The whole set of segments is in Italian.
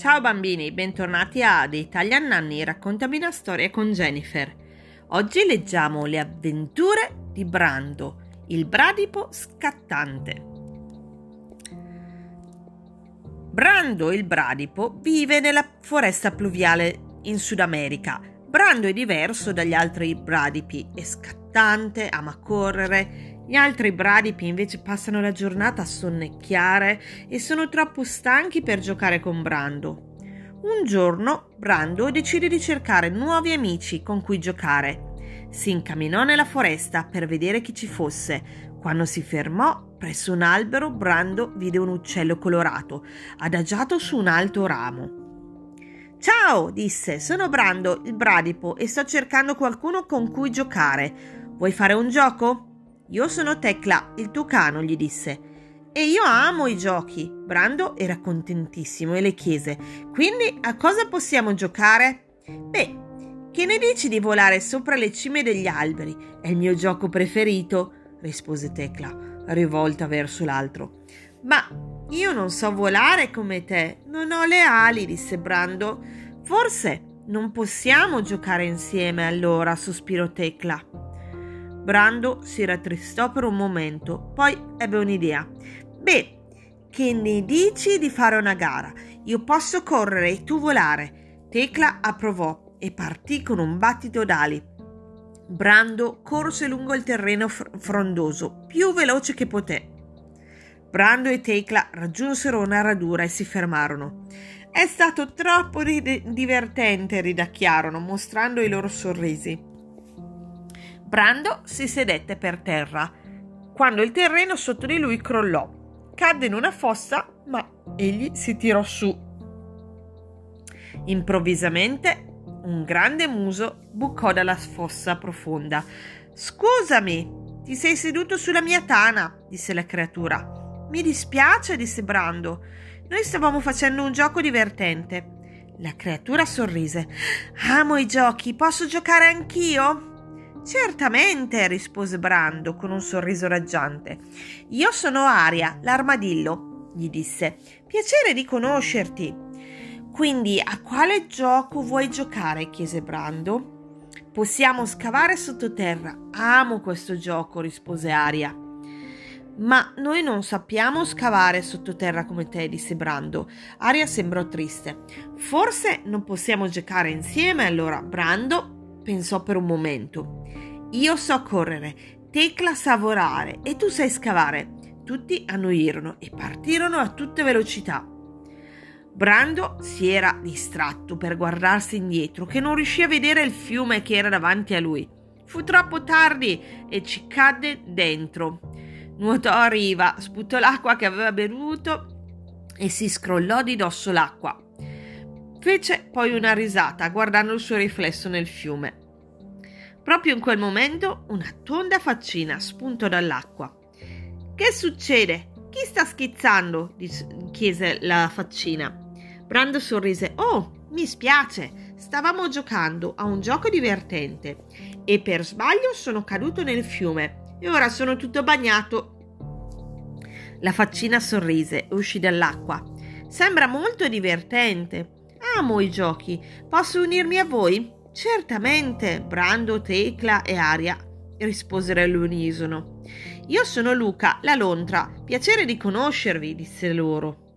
Ciao bambini, bentornati a The Italian Nanny, raccontami una storia con Jennifer. Oggi leggiamo le avventure di Brando, il bradipo scattante. Brando il bradipo vive nella foresta pluviale in Sud America. Brando è diverso dagli altri bradipi, è scattante, ama correre, gli altri bradipi invece passano la giornata a sonnecchiare e sono troppo stanchi per giocare con Brando. Un giorno Brando decide di cercare nuovi amici con cui giocare. Si incamminò nella foresta per vedere chi ci fosse. Quando si fermò presso un albero, Brando vide un uccello colorato, adagiato su un alto ramo. Ciao, disse, sono Brando, il bradipo, e sto cercando qualcuno con cui giocare. Vuoi fare un gioco? Io sono Tecla, il tucano, gli disse. E io amo i giochi. Brando era contentissimo e le chiese: Quindi a cosa possiamo giocare? Beh, che ne dici di volare sopra le cime degli alberi? È il mio gioco preferito, rispose Tecla, rivolta verso l'altro. Ma io non so volare come te, non ho le ali, disse Brando. Forse non possiamo giocare insieme allora, sospirò Tecla. Brando si rattristò per un momento, poi ebbe un'idea. Beh, che ne dici di fare una gara? Io posso correre e tu volare. Tecla approvò e partì con un battito d'ali. Brando corse lungo il terreno fr- frondoso, più veloce che poté. Brando e Tecla raggiunsero una radura e si fermarono. È stato troppo rid- divertente, ridacchiarono, mostrando i loro sorrisi. Brando si sedette per terra, quando il terreno sotto di lui crollò. Cadde in una fossa, ma egli si tirò su. Improvvisamente un grande muso bucò dalla fossa profonda. Scusami, ti sei seduto sulla mia tana, disse la creatura. Mi dispiace, disse Brando. Noi stavamo facendo un gioco divertente. La creatura sorrise. Amo i giochi, posso giocare anch'io? Certamente, rispose Brando con un sorriso raggiante. Io sono Aria, l'armadillo, gli disse. Piacere di conoscerti. Quindi a quale gioco vuoi giocare? chiese Brando. Possiamo scavare sottoterra. Amo questo gioco, rispose Aria. Ma noi non sappiamo scavare sottoterra come te, disse Brando. Aria sembrò triste. Forse non possiamo giocare insieme, allora Brando pensò per un momento. Io so correre, Tecla sa volare e tu sai scavare. Tutti annuirono e partirono a tutta velocità. Brando si era distratto per guardarsi indietro, che non riuscì a vedere il fiume che era davanti a lui. Fu troppo tardi e ci cadde dentro. Nuotò a riva, sputò l'acqua che aveva bevuto e si scrollò di dosso l'acqua. Fece poi una risata guardando il suo riflesso nel fiume. Proprio in quel momento una tonda faccina spuntò dall'acqua. Che succede? Chi sta schizzando? chiese la faccina. Brando sorrise. Oh, mi spiace. Stavamo giocando a un gioco divertente e per sbaglio sono caduto nel fiume e ora sono tutto bagnato. La faccina sorrise e uscì dall'acqua. Sembra molto divertente. Amo i giochi. Posso unirmi a voi? Certamente, Brando, Tecla e Aria risposero all'unisono. Io sono Luca, la lontra. Piacere di conoscervi, disse loro.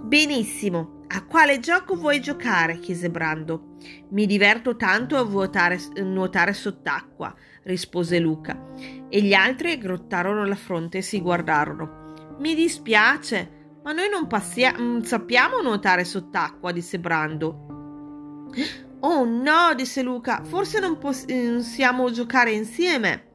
Benissimo. A quale gioco vuoi giocare? chiese Brando. Mi diverto tanto a vuotare, nuotare sott'acqua, rispose Luca. E gli altri aggrottarono la fronte e si guardarono. Mi dispiace, ma noi non passia- mm, sappiamo nuotare sott'acqua, disse Brando. Oh no, disse Luca, forse non possiamo giocare insieme.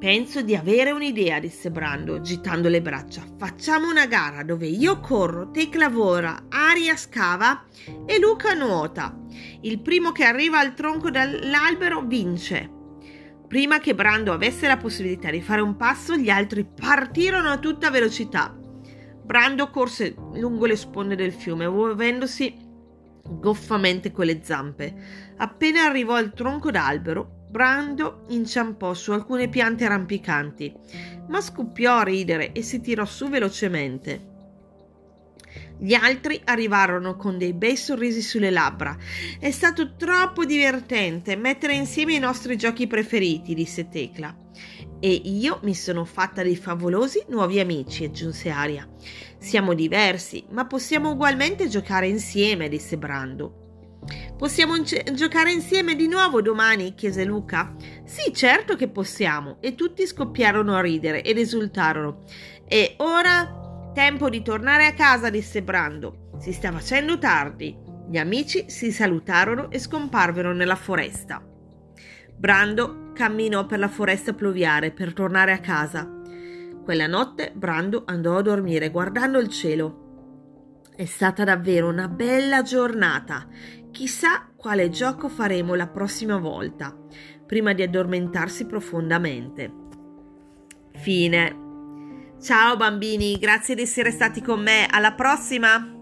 Penso di avere un'idea, disse Brando, agitando le braccia. Facciamo una gara dove io corro, Tecla lavora, Aria scava e Luca nuota. Il primo che arriva al tronco dell'albero vince. Prima che Brando avesse la possibilità di fare un passo, gli altri partirono a tutta velocità. Brando corse lungo le sponde del fiume, muovendosi goffamente con le zampe. Appena arrivò al tronco d'albero, Brando inciampò su alcune piante rampicanti, ma scoppiò a ridere e si tirò su velocemente. Gli altri arrivarono con dei bei sorrisi sulle labbra. È stato troppo divertente mettere insieme i nostri giochi preferiti, disse Tecla. E io mi sono fatta dei favolosi nuovi amici, aggiunse Aria. Siamo diversi, ma possiamo ugualmente giocare insieme, disse Brando. Possiamo gi- giocare insieme di nuovo domani? chiese Luca. Sì, certo che possiamo. E tutti scoppiarono a ridere ed esultarono. E ora Tempo di tornare a casa, disse Brando. Si sta facendo tardi. Gli amici si salutarono e scomparvero nella foresta. Brando camminò per la foresta pluviale per tornare a casa. Quella notte Brando andò a dormire guardando il cielo. È stata davvero una bella giornata. Chissà quale gioco faremo la prossima volta, prima di addormentarsi profondamente. Fine. Ciao bambini, grazie di essere stati con me. Alla prossima!